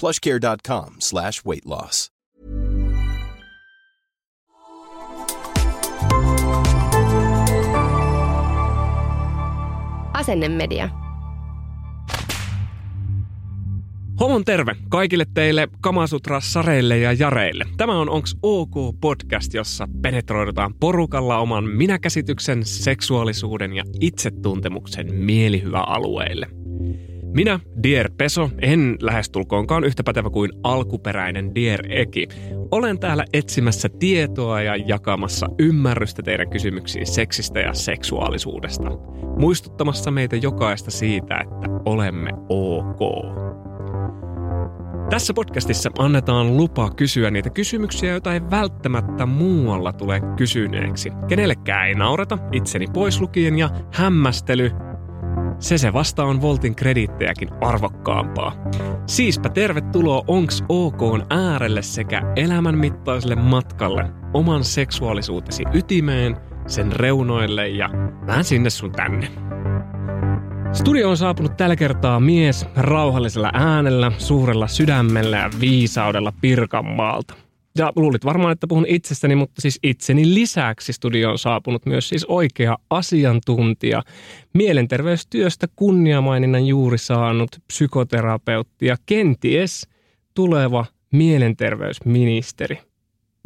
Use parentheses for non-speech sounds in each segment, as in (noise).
plushcare.com slash weight loss. Asennemedia. Homon terve kaikille teille Kamasutra-sareille ja jareille. Tämä on Onks OK podcast, jossa penetroidutaan porukalla oman minäkäsityksen, seksuaalisuuden ja itsetuntemuksen mielihyväalueille. Minä, Dier Peso, en lähestulkoonkaan yhtä pätevä kuin alkuperäinen Dier Eki. Olen täällä etsimässä tietoa ja jakamassa ymmärrystä teidän kysymyksiin seksistä ja seksuaalisuudesta. Muistuttamassa meitä jokaista siitä, että olemme ok. Tässä podcastissa annetaan lupa kysyä niitä kysymyksiä, joita ei välttämättä muualla tule kysyneeksi. Kenellekään ei naurata, itseni pois lukien ja hämmästely se se vasta on Voltin krediittejäkin arvokkaampaa. Siispä tervetuloa Onks OK äärelle sekä elämänmittaiselle matkalle oman seksuaalisuutesi ytimeen, sen reunoille ja vähän sinne sun tänne. Studio on saapunut tällä kertaa mies rauhallisella äänellä, suurella sydämellä ja viisaudella Pirkanmaalta. Ja luulit varmaan, että puhun itsestäni, mutta siis itseni lisäksi studioon on saapunut myös siis oikea asiantuntija, mielenterveystyöstä kunniamaininnan juuri saanut psykoterapeutti ja kenties tuleva mielenterveysministeri.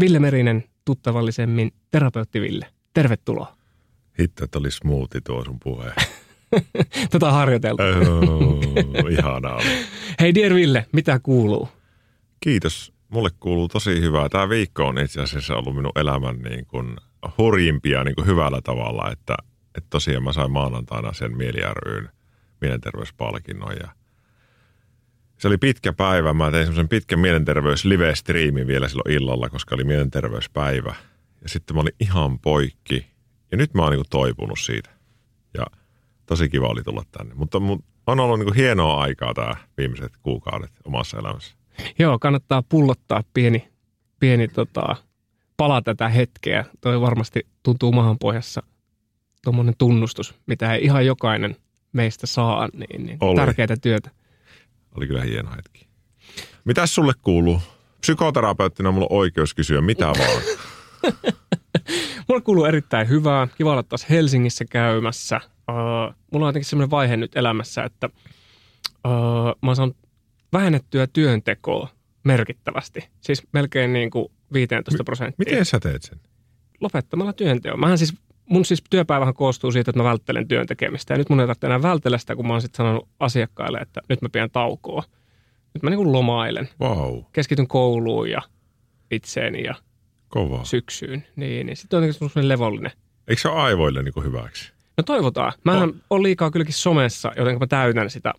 Ville Merinen, tuttavallisemmin terapeutti Ville. Tervetuloa. Hitto, että oli smoothi tuo sun puhe. (laughs) Tätä harjoiteltu. Oh, ihanaa oli. Hei Dear Ville, mitä kuuluu? Kiitos mulle kuuluu tosi hyvää. Tämä viikko on itse asiassa ollut minun elämän niin kuin hurjimpia niin kuin hyvällä tavalla, että, että tosiaan mä sain maanantaina sen Mieli ryn mielenterveyspalkinnon ja se oli pitkä päivä. Mä tein semmoisen pitkän mielenterveys live-striimin vielä silloin illalla, koska oli mielenterveyspäivä. Ja sitten mä olin ihan poikki. Ja nyt mä oon niin toipunut siitä. Ja tosi kiva oli tulla tänne. Mutta on ollut niin hienoa aikaa tämä viimeiset kuukaudet omassa elämässä. Joo, kannattaa pullottaa pieni, pieni tota, pala tätä hetkeä. Toi varmasti tuntuu mahanpohjassa tuommoinen tunnustus, mitä ei ihan jokainen meistä saa, niin, niin tärkeää työtä. Oli kyllä hieno hetki. Mitäs sulle kuuluu? Psykoterapeuttina mulla on oikeus kysyä mitä (laughs) vaan. mulla kuuluu erittäin hyvää. Kiva olla taas Helsingissä käymässä. Uh, mulla on jotenkin semmoinen vaihe nyt elämässä, että uh, mä oon saanut vähennettyä työntekoa merkittävästi. Siis melkein niin kuin 15 prosenttia. Miten sä teet sen? Lopettamalla työnteon. Mähän siis, mun siis työpäivähän koostuu siitä, että mä välttelen työn tekemistä. Ja nyt mun ei tarvitse enää vältellä sitä, kun mä oon sitten sanonut asiakkaille, että nyt mä pidän taukoa. Nyt mä niin kuin lomailen. Wow. Keskityn kouluun ja itseeni ja Kova. syksyyn. Niin, niin sitten on jotenkin semmoinen levollinen. Eikö se ole aivoille niin kuin hyväksi? No toivotaan. Mähän on. on liikaa kylläkin somessa, joten mä täytän sitä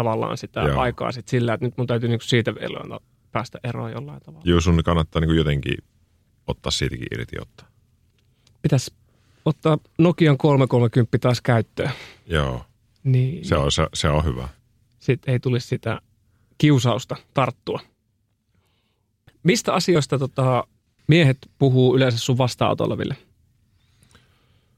tavallaan sitä Joo. aikaa sit sillä, että nyt mun täytyy niinku siitä vielä päästä eroon jollain tavalla. Joo, sun kannattaa niinku jotenkin ottaa siitäkin irti ottaa. Pitäisi ottaa Nokian 330 taas käyttöön. Joo. Niin. Se on, se, se on hyvä. Sitten ei tulisi sitä kiusausta tarttua. Mistä asioista tota, miehet puhuu yleensä sun vastaanotolla, Ville?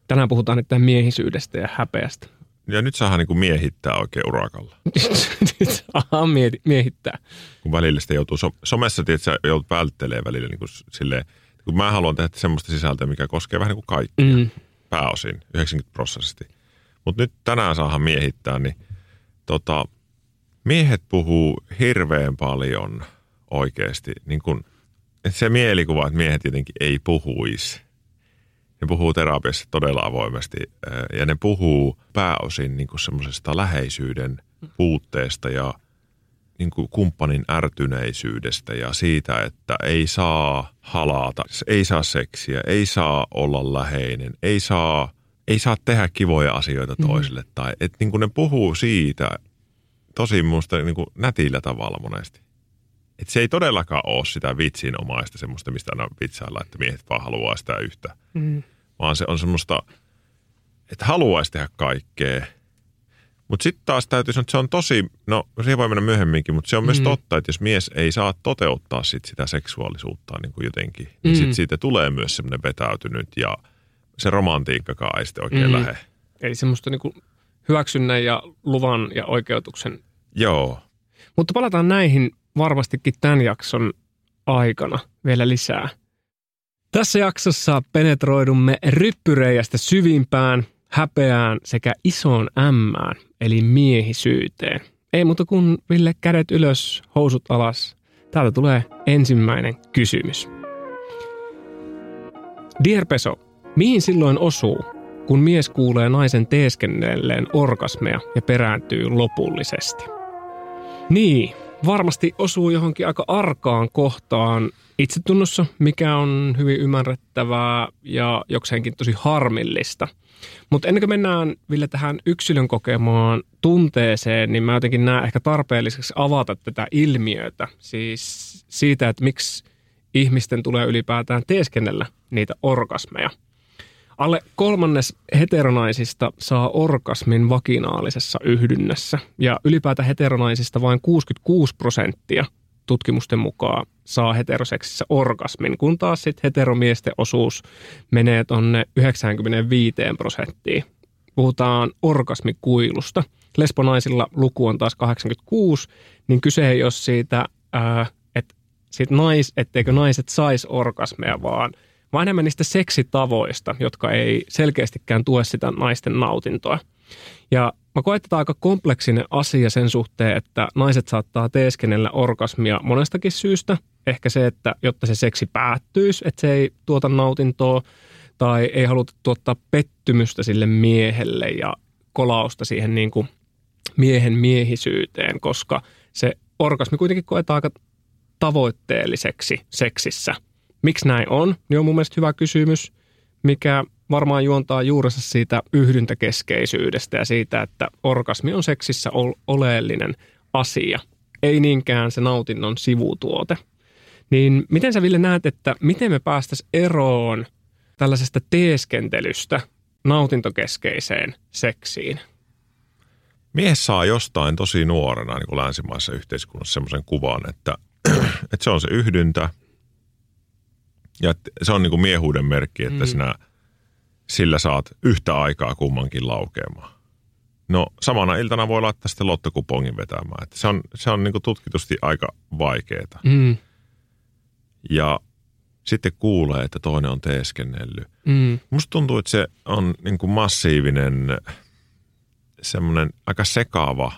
Tänään puhutaan nyt miehisyydestä ja häpeästä. Ja nyt saadaan niin miehittää oikein urakalla. (laughs) nyt saadaan miehittää. Kun välillä sitä joutuu, so, somessa tietysti joudut välttelemään välillä niin kuin silleen, kun mä haluan tehdä semmoista sisältöä, mikä koskee vähän niin kuin kaikkia, mm. pääosin, 90 prosessisesti. Mutta nyt tänään saadaan miehittää, niin tota, miehet puhuu hirveän paljon oikeasti, niin kuin, se mielikuva, että miehet jotenkin ei puhuisi – ne puhuu terapiassa todella avoimesti ja ne puhuu pääosin niin semmoisesta läheisyyden puutteesta ja niin kuin kumppanin ärtyneisyydestä ja siitä, että ei saa halata, ei saa seksiä, ei saa olla läheinen, ei saa, ei saa tehdä kivoja asioita mm. toisille. Mm. Tai, että niin kuin ne puhuu siitä tosi minusta niin kuin nätillä tavalla monesti. että se ei todellakaan ole sitä vitsinomaista semmoista, mistä aina vitsailla, että miehet vaan haluaa sitä yhtä. Mm. Vaan se on semmoista, että haluaisi tehdä kaikkea. Mutta sitten taas täytyy sanoa, että se on tosi, no siihen voi mennä myöhemminkin, mutta se on mm. myös totta, että jos mies ei saa toteuttaa sit sitä seksuaalisuutta niin kuin jotenkin, niin mm. sitten siitä tulee myös semmoinen vetäytynyt ja se romantiikkakaan ei sitten oikein mm. lähde. Eli semmoista niin kuin hyväksynnän ja luvan ja oikeutuksen. Joo. Mutta palataan näihin varmastikin tämän jakson aikana vielä lisää. Tässä jaksossa penetroidumme ryppyreijästä syvimpään, häpeään sekä isoon ämmään, eli miehisyyteen. Ei muuta kuin Ville kädet ylös, housut alas. Täältä tulee ensimmäinen kysymys. Dear Peso, mihin silloin osuu, kun mies kuulee naisen teeskennelleen orgasmeja ja perääntyy lopullisesti? Niin, varmasti osuu johonkin aika arkaan kohtaan itsetunnossa, mikä on hyvin ymmärrettävää ja jokseenkin tosi harmillista. Mutta ennen kuin mennään Ville tähän yksilön kokemaan tunteeseen, niin mä jotenkin näen ehkä tarpeelliseksi avata tätä ilmiötä. Siis siitä, että miksi ihmisten tulee ylipäätään teeskennellä niitä orgasmeja – Alle kolmannes heteronaisista saa orgasmin vakinaalisessa yhdynnässä ja ylipäätään heteronaisista vain 66 prosenttia tutkimusten mukaan saa heteroseksissä orgasmin, kun taas sitten heteromiesten osuus menee tonne 95 prosenttiin. Puhutaan orgasmikuilusta. Lesbonaisilla luku on taas 86, niin kyse ei ole siitä, että siitä nais, etteikö naiset sais orgasmeja, vaan – vaan enemmän niistä seksitavoista, jotka ei selkeästikään tue sitä naisten nautintoa. Ja mä koen, että aika kompleksinen asia sen suhteen, että naiset saattaa teeskennellä orgasmia monestakin syystä. Ehkä se, että jotta se seksi päättyisi, että se ei tuota nautintoa tai ei haluta tuottaa pettymystä sille miehelle ja kolausta siihen niin kuin miehen miehisyyteen, koska se orgasmi kuitenkin koetaan aika tavoitteelliseksi seksissä – Miksi näin on, niin on mun mielestä hyvä kysymys, mikä varmaan juontaa juurensa siitä yhdyntäkeskeisyydestä ja siitä, että orgasmi on seksissä oleellinen asia, ei niinkään se nautinnon sivutuote. Niin miten sä Ville näet, että miten me päästäisiin eroon tällaisesta teeskentelystä nautintokeskeiseen seksiin? Mies saa jostain tosi nuorena niin kuin länsimaissa yhteiskunnassa semmoisen kuvan, että, (clears throat) että se on se yhdyntä – ja se on niin kuin miehuuden merkki, että mm. sinä sillä saat yhtä aikaa kummankin laukeamaan. No samana iltana voi laittaa sitten lottokupongin vetämään. Että se on, se on niin kuin tutkitusti aika vaikeaa. Mm. Ja sitten kuulee, että toinen on teeskennellyt. Mm. Musta tuntuu, että se on niin kuin massiivinen, semmoinen aika sekaava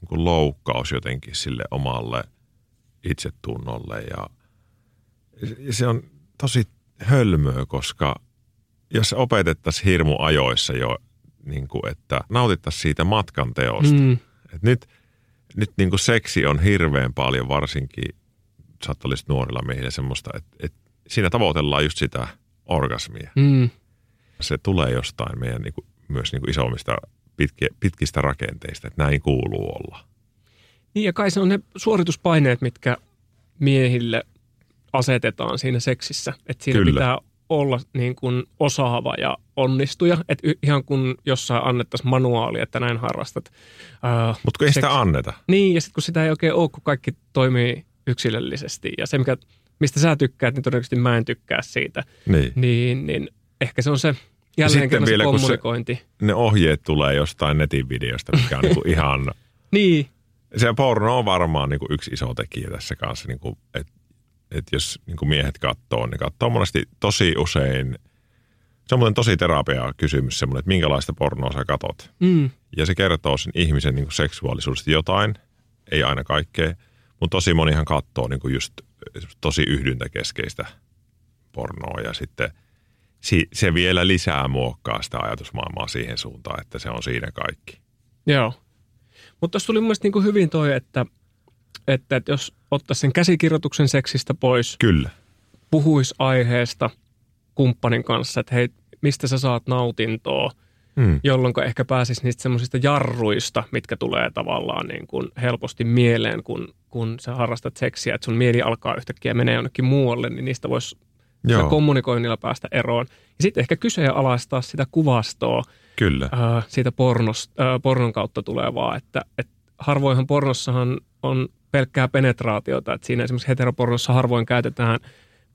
niin kuin loukkaus jotenkin sille omalle itsetunnolle ja – se on tosi hölmöä, koska jos opetettaisiin hirmu ajoissa jo, niin kuin, että nautittaisiin siitä matkan teosta. Mm. Et nyt nyt niin kuin seksi on hirveän paljon, varsinkin saattoisit nuorilla miehillä semmoista, että, että siinä tavoitellaan just sitä orgasmia. Mm. Se tulee jostain meidän niin kuin, myös niin kuin isommista pitki, pitkistä rakenteista, että näin kuuluu olla. Niin ja kai se on ne suorituspaineet, mitkä miehille asetetaan siinä seksissä. Että siinä Kyllä. pitää olla niin kuin osaava ja onnistuja. Että ihan kun jossain annettaisiin manuaali, että näin harrastat. Mutta ei seks... sitä anneta. Niin, ja sitten kun sitä ei oikein ole, kun kaikki toimii yksilöllisesti. Ja se, mikä, mistä sä tykkäät, niin todennäköisesti mä en tykkää siitä. Niin. Niin, niin ehkä se on se jälleen kerran vielä, se kommunikointi. Se, ne ohjeet tulee jostain netin videosta, mikä on niin kuin (laughs) ihan... niin. Se porno on varmaan niin kuin yksi iso tekijä tässä kanssa, niin kuin, että että jos niin kuin miehet katsoo, niin katsoo monesti tosi usein, se on muuten tosi terapia kysymys semmoinen, että minkälaista pornoa sä katot. Mm. Ja se kertoo sen ihmisen niin kuin seksuaalisuudesta jotain, ei aina kaikkea, mutta tosi monihan katsoo niin kuin just tosi yhdyntäkeskeistä pornoa ja sitten se vielä lisää muokkaa sitä ajatusmaailmaa siihen suuntaan, että se on siinä kaikki. Joo. Mutta tuossa tuli mun mielestä niin hyvin toi, että, että, että jos ottaa sen käsikirjoituksen seksistä pois. Kyllä. Puhuisi aiheesta kumppanin kanssa, että hei, mistä sä saat nautintoa mm. jolloin ehkä pääsisi niistä semmoisista jarruista, mitkä tulee tavallaan niin kuin helposti mieleen, kun, kun sä harrastat seksiä, että sun mieli alkaa yhtäkkiä menee jonnekin muualle, niin niistä voisi kommunikoinnilla päästä eroon. Ja sitten ehkä kyseenalaistaa sitä kuvastoa Kyllä. Äh, siitä pornos, äh, pornon kautta tulevaa, että, että harvoinhan pornossahan on pelkkää penetraatiota, että siinä esimerkiksi heteropornossa harvoin käytetään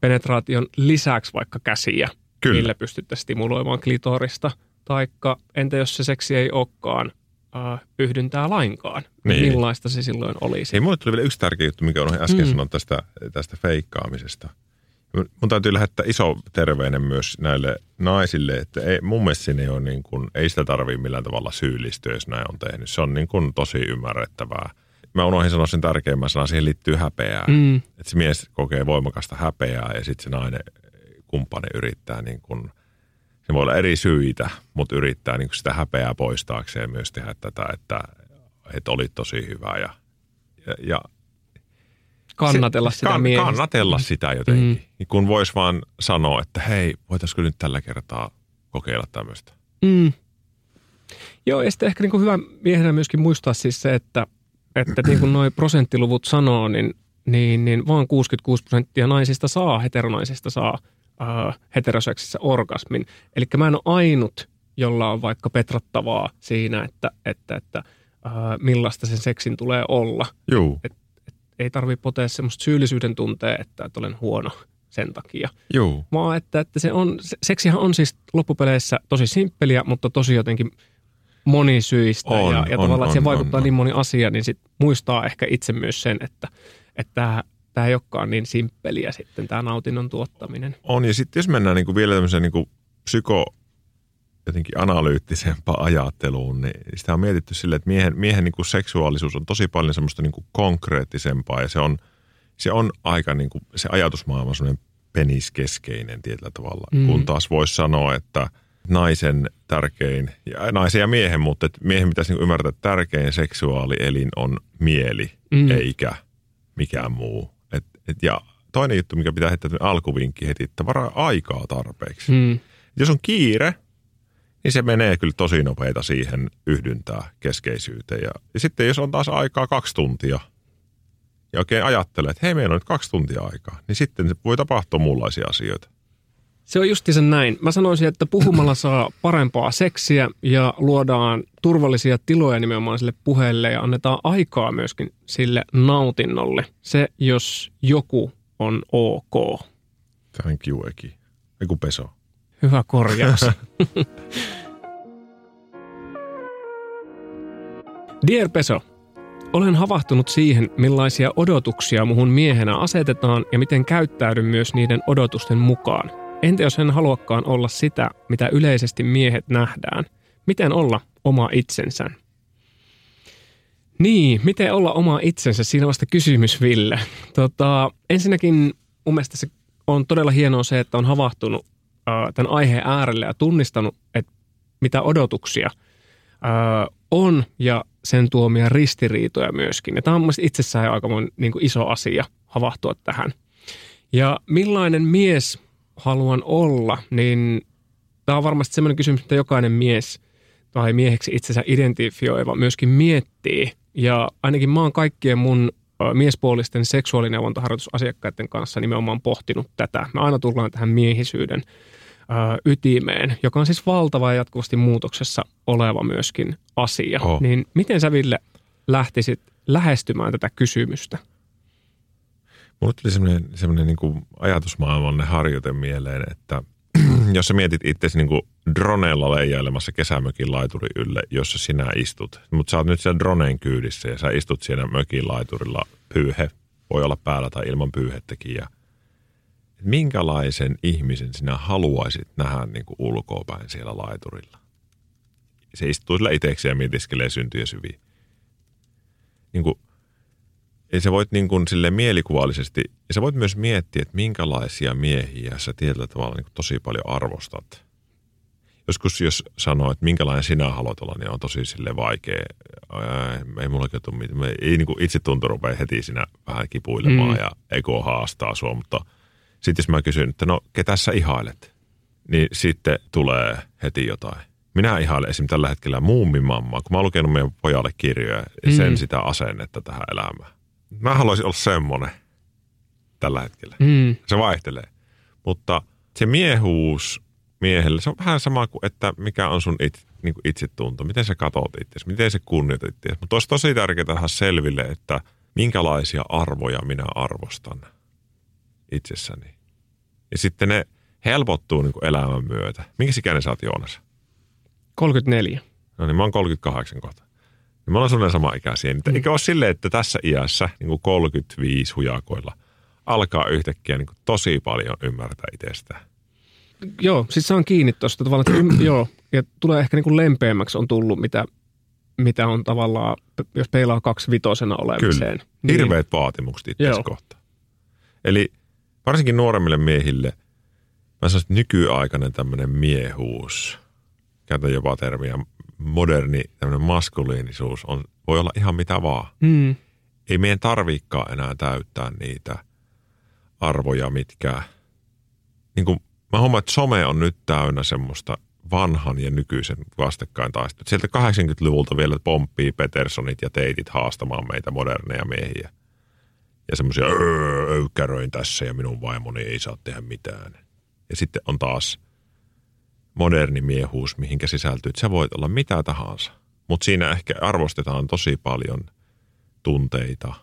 penetraation lisäksi vaikka käsiä, Kyllä. millä pystyttäisiin stimuloimaan klitorista, taikka entä jos se seksi ei olekaan äh, yhdyntää lainkaan, niin. millaista se silloin olisi? Ei, mulle tuli vielä yksi tärkeä juttu, mikä on äsken mm. sanonut tästä, tästä feikkaamisesta. Mun täytyy lähettää iso terveinen myös näille naisille, että ei, mun mielestä siinä ei, ole niin kuin, ei sitä tarvitse millään tavalla syyllistyä, jos näin on tehnyt. Se on niin kuin tosi ymmärrettävää. Mä unohdin sanoa sen tärkeimmän sanan, siihen liittyy häpeää. Mm. Että se mies kokee voimakasta häpeää ja sitten se nainen kumppani yrittää niin kuin, se voi olla eri syitä, mutta yrittää niin kuin sitä häpeää poistaakseen myös tehdä tätä, että, että oli tosi hyvä ja, ja, ja kannatella se, sitä kann. Kannatella sitä jotenkin. Mm. Kun voisi vaan sanoa, että hei, voitaisiko nyt tällä kertaa kokeilla tämmöistä. Mm. Joo, ja sitten ehkä niin kuin hyvä miehenä myöskin muistaa siis se, että, että niin kuin noi prosenttiluvut sanoo, niin, niin, niin vaan 66 prosenttia naisista saa, heteronaisista saa äh, heteroseksissä orgasmin. Eli mä en ole ainut, jolla on vaikka petrattavaa siinä, että, että, että äh, millaista sen seksin tulee olla. Joo. Et ei tarvi potea semmoista syyllisyyden tuntea, että, että olen huono sen takia. Joo. Vaan että, että se on, seksihän on siis loppupeleissä tosi simppeliä, mutta tosi jotenkin monisyistä on, ja, ja on, tavallaan, on, että se vaikuttaa on, niin moni asia, niin sit muistaa ehkä itse myös sen, että, että tämä, tämä ei olekaan niin simppeliä sitten tämä nautinnon tuottaminen. On ja sitten jos mennään niin kuin vielä tämmöiseen niin kuin psyko, jotenkin analyyttisempaan ajatteluun, niin sitä on mietitty sille, että miehen, miehen niin kuin seksuaalisuus on tosi paljon semmoista niin kuin konkreettisempaa ja se on, se on aika niin kuin, se ajatusmaailma on semmoinen peniskeskeinen tietyllä tavalla, mm. kun taas voisi sanoa, että naisen tärkein, ja naisen ja miehen, mutta että miehen pitäisi niin ymmärtää, että tärkein seksuaalielin on mieli, mm. eikä mikään muu. Et, et, ja toinen juttu, mikä pitää heittää alkuvinkki heti, että varaa aikaa tarpeeksi. Mm. Jos on kiire, niin se menee kyllä tosi nopeita siihen yhdyntää keskeisyyteen. Ja, ja sitten jos on taas aikaa kaksi tuntia ja oikein ajattelee, että hei, meillä on nyt kaksi tuntia aikaa, niin sitten voi tapahtua muunlaisia asioita. Se on sen näin. Mä sanoisin, että puhumalla saa parempaa seksiä ja luodaan turvallisia tiloja nimenomaan sille puheelle ja annetaan aikaa myöskin sille nautinnolle. Se, jos joku on ok. Thank you, Eki. Eiku peso. Hyvä korjaus. (laughs) Dear Peso, olen havahtunut siihen, millaisia odotuksia muhun miehenä asetetaan ja miten käyttäydyn myös niiden odotusten mukaan. Entä jos en haluakaan olla sitä, mitä yleisesti miehet nähdään? Miten olla oma itsensä? Niin, miten olla oma itsensä? Siinä vasta kysymys, Ville. Tota, ensinnäkin mun mielestä se on todella hienoa se, että on havahtunut tämän aiheen äärelle ja tunnistanut, että mitä odotuksia on ja sen tuomia ristiriitoja myöskin. Ja tämä on mielestäni itsessään aika niin iso asia havahtua tähän. Ja millainen mies haluan olla, niin tämä on varmasti sellainen kysymys, että jokainen mies tai mieheksi itsensä identifioiva myöskin miettii. Ja ainakin mä oon kaikkien mun miespuolisten seksuaalineuvontaharjoitusasiakkaiden kanssa nimenomaan pohtinut tätä. Me aina tullaan tähän miehisyyden ytimeen, joka on siis valtava ja jatkuvasti muutoksessa oleva myöskin asia. Oh. Niin miten sä Ville lähtisit lähestymään tätä kysymystä? Mulle tuli semmoinen, semmoinen niin kuin ajatusmaailmalle harjoite mieleen, että (clears throat) jos sä mietit itse niin kuin dronella leijailemassa kesämökin laituri ylle, jossa sinä istut, mutta sä oot nyt siellä droneen kyydissä ja sä istut siinä mökin laiturilla, pyyhe voi olla päällä tai ilman pyyhettäkin ja – minkälaisen ihmisen sinä haluaisit nähdä niin kuin ulkoapäin siellä laiturilla? Se istuu sillä itsekseen ja mietiskelee syntyjä syviä. Niin kuin, ja sä voit niin kuin sille mielikuvallisesti, ja sä voit myös miettiä, että minkälaisia miehiä sä tietyllä tavalla niin kuin tosi paljon arvostat. Joskus jos sanoo, että minkälainen sinä haluat olla, niin on tosi sille vaikea. Ää, ei mulla tule mitään. Ei niin kuin itse tuntuu rupea heti siinä vähän kipuilemaan mm. ja ego haastaa sua, mutta – sitten jos mä kysyn, että no ketä sä ihailet, niin sitten tulee heti jotain. Minä ihailen esim. tällä hetkellä muumimammaa, kun mä oon lukenut meidän pojalle kirjoja ja sen Mm. sitä asennetta tähän elämään. Mä haluaisin olla semmonen tällä hetkellä. Mm. Se vaihtelee. Mutta se miehuus miehelle, se on vähän sama kuin, että mikä on sun it, niin kuin itsetunto. Miten sä katot itse, miten se kunnioitat itse. Mutta olisi tosi tärkeää tehdä selville, että minkälaisia arvoja minä arvostan itsessäni. Ja sitten ne helpottuu niin kuin elämän myötä. Minkä ikäinen sä oot Joonas? 34. No niin, mä oon 38 kohta. Niin me ollaan suunnilleen sama ikäisiä. Niin, eikä ole silleen, että tässä iässä, niin kuin 35 hujakoilla, alkaa yhtäkkiä niin kuin tosi paljon ymmärtää itsestään. Joo, siis saan kiinni tuosta tavallaan, että joo, ja tulee ehkä niin kuin lempeämmäksi on tullut, mitä, mitä on tavallaan, jos peilaa kaksi vitosena olemiseen. Kyllä. Hirveät vaatimukset Joo. kohtaan. Eli varsinkin nuoremmille miehille, mä sanoisin, että nykyaikainen tämmöinen miehuus, käytän jopa termiä, moderni tämmöinen maskuliinisuus on, voi olla ihan mitä vaan. Mm. Ei meidän tarviikaan enää täyttää niitä arvoja, mitkä, niin kuin, mä huomaan, että some on nyt täynnä semmoista vanhan ja nykyisen vastakkain taistelua. Sieltä 80-luvulta vielä pomppii Petersonit ja teitit haastamaan meitä moderneja miehiä. Ja semmoisia "Öö, öykkäröin tässä ja minun vaimoni ei saa tehdä mitään. Ja sitten on taas moderni miehuus, mihinkä sisältyy, että sä voit olla mitä tahansa. Mutta siinä ehkä arvostetaan tosi paljon tunteita,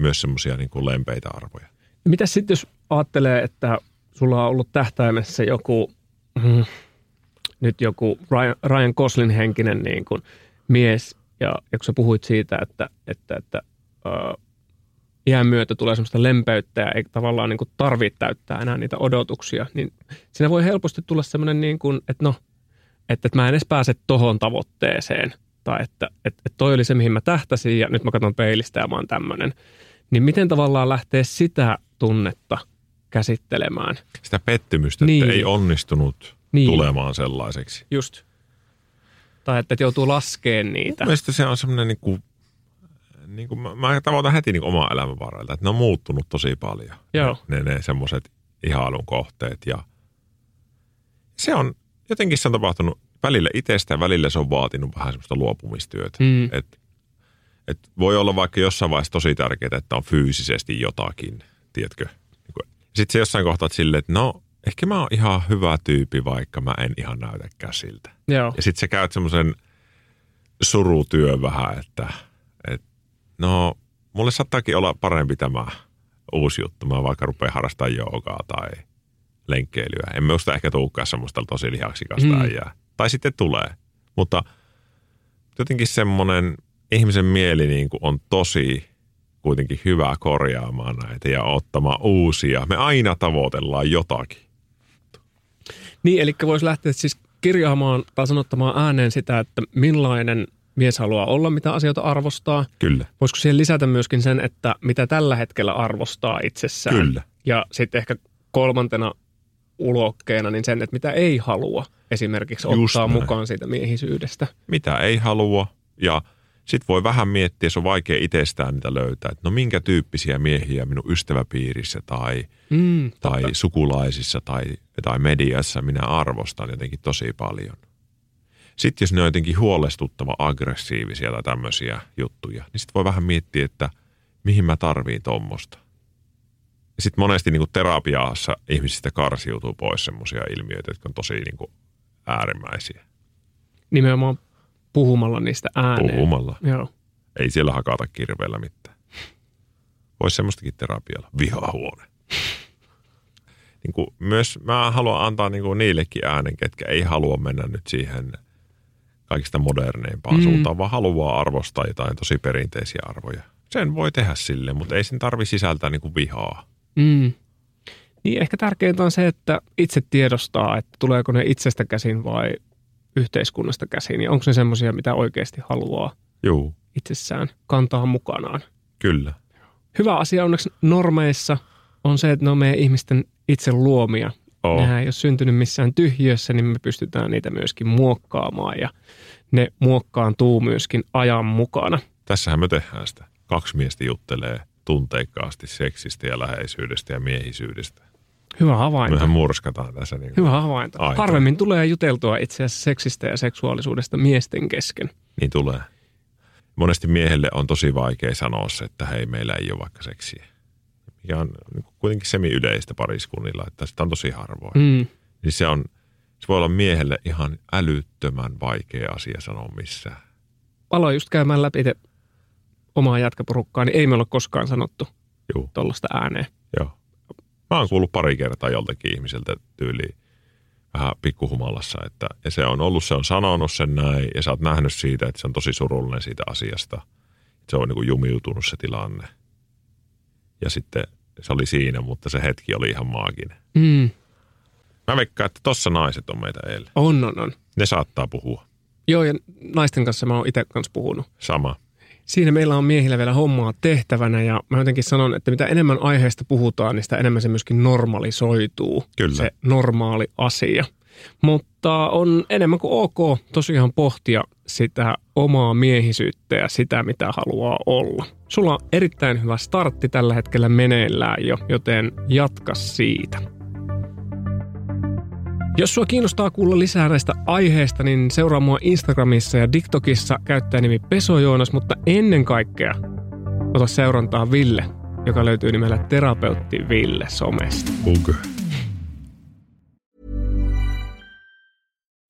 myös semmoisia niin kuin lempeitä arvoja. Mitä sitten, jos ajattelee, että sulla on ollut tähtäimessä joku, mm, nyt joku Ryan, Ryan Goslin henkinen niin kuin mies, ja, kun sä puhuit siitä, että, että, että äh, iän myötä tulee semmoista lempeyttä ja ei tavallaan niin kuin tarvitse täyttää enää niitä odotuksia, niin siinä voi helposti tulla semmoinen, niin kuin, että no, että, että mä en edes pääse tohon tavoitteeseen, tai että, että, että toi oli se, mihin mä tähtäsin, ja nyt mä katson peilistä ja mä oon tämmöinen. Niin miten tavallaan lähtee sitä tunnetta käsittelemään? Sitä pettymystä, Niin. että ei onnistunut Niin. tulemaan sellaiseksi. Just. Tai että, että joutuu laskeen niitä. Mielestäni se on semmoinen, niin kuin, niin kuin mä, mä tavoitan heti niin omaa elämän varrelta, että ne on muuttunut tosi paljon. Joo. Ne, ne, ne semmoiset ihailun kohteet ja se on, jotenkin se on tapahtunut välillä itsestä ja välillä se on vaatinut vähän semmoista luopumistyötä. Mm. Et, et voi olla vaikka jossain vaiheessa tosi tärkeää, että on fyysisesti jotakin, tiedätkö? Sitten se jossain kohtaa silleen, että no ehkä mä oon ihan hyvä tyyppi, vaikka mä en ihan näytäkään siltä. Joo. Ja sitten sä käyt semmoisen surutyön vähän, että no mulle saattaakin olla parempi tämä uusi juttu. Mä vaikka rupean harrastamaan joogaa tai lenkkeilyä. En minusta ehkä tulekaan semmoista tosi lihaksikasta Mm. mm. äijää. Tai sitten tulee. Mutta jotenkin semmoinen ihmisen mieli niin kuin on tosi kuitenkin hyvä korjaamaan näitä ja ottamaan uusia. Me aina tavoitellaan jotakin. Niin, eli voisi lähteä siis kirjaamaan tai sanottamaan ääneen sitä, että millainen mies haluaa olla, mitä asioita arvostaa. Kyllä. Voisiko siihen lisätä myöskin sen, että mitä tällä hetkellä arvostaa itsessään? Kyllä. Ja sitten ehkä kolmantena ulokkeena niin sen, että mitä ei halua esimerkiksi Just ottaa näin. mukaan siitä miehisyydestä. mitä ei halua. Ja sitten voi vähän miettiä, se on vaikea itsestään niitä löytää, että no minkä tyyppisiä miehiä minun ystäväpiirissä tai, Mm, tai totta. sukulaisissa tai, tai mediassa minä arvostan jotenkin tosi paljon. Sitten jos ne on jotenkin huolestuttava aggressiivisia tai tämmöisiä juttuja, niin sitten voi vähän miettiä, että mihin mä tarviin tuommoista. Sitten monesti niin kuin terapiassa ihmisistä karsiutuu pois semmoisia ilmiöitä, jotka on tosi niin kuin äärimmäisiä. Nimenomaan puhumalla niistä ääneen. Puhumalla. Joo. Ei siellä hakata kirveellä mitään. Voisi semmoistakin terapialla. Vihahuone. niin kuin myös mä haluan antaa niin kuin niillekin äänen, ketkä ei halua mennä nyt siihen kaikista moderneimpaan Mm. suuntaan, vaan haluaa arvostaa jotain tosi perinteisiä arvoja. Sen voi tehdä sille, mutta ei sen tarvi sisältää niin kuin vihaa. Mm. Niin ehkä tärkeintä on se, että itse tiedostaa, että tuleeko ne itsestä käsin vai yhteiskunnasta käsin. Ja onko ne semmoisia, mitä oikeasti haluaa Juu, itsessään kantaa mukanaan. kyllä. Hyvä asia onneksi normeissa on se, että ne on meidän ihmisten itse luomia. Oo. Nehän ei ole syntynyt missään tyhjössä, niin me pystytään niitä myöskin muokkaamaan ja ne muokkaantuu myöskin ajan mukana. Tässähän me tehdään sitä. Kaksi miestä juttelee tunteikkaasti seksistä ja läheisyydestä ja miehisyydestä. Hyvä havainto. Mehän murskataan tässä. Niin Hyvä havainto. Aika. Harvemmin tulee juteltua itse asiassa seksistä ja seksuaalisuudesta miesten kesken. Niin tulee. Monesti miehelle on tosi vaikea sanoa se, että hei, meillä ei ole vaikka seksiä. On niin kuin kuitenkin semi-yleistä pariskunnilla, että sitä on tosi harvoin. Mm. Niin se on, se voi olla miehelle ihan älyttömän vaikea asia sanoa missään. Aloin just käymään läpi te omaa jätkäporukkaa, niin ei me ole koskaan sanottu tuollaista ääneen. joo. Mä oon kuullut pari kertaa joltakin ihmiseltä tyyliin vähän pikkuhumalassa, että ja se on ollut, se on sanonut sen näin, ja sä oot nähnyt siitä, että se on tosi surullinen siitä asiasta. Se on niin kuin jumiutunut se tilanne. Ja sitten se oli siinä, mutta se hetki oli ihan maaginen. Mm. Mä veikkaan, että tossa naiset on meitä eilen. On, on, on. Ne saattaa puhua. Joo, ja naisten kanssa mä oon itse kanssa puhunut. Sama. Siinä meillä on miehillä vielä hommaa tehtävänä ja mä jotenkin sanon, että mitä enemmän aiheesta puhutaan, niin sitä enemmän se myöskin normalisoituu. Kyllä. Se normaali asia. Mutta on enemmän kuin ok tosiaan pohtia sitä omaa miehisyyttä ja sitä, mitä haluaa olla. Sulla on erittäin hyvä startti tällä hetkellä meneillään jo, joten jatka siitä. Jos sua kiinnostaa kuulla lisää näistä aiheista, niin seuraa mua Instagramissa ja TikTokissa käyttäjänimi Peso Joonas, mutta ennen kaikkea ota seurantaa Ville, joka löytyy nimellä Terapeutti Ville somesta. Okay.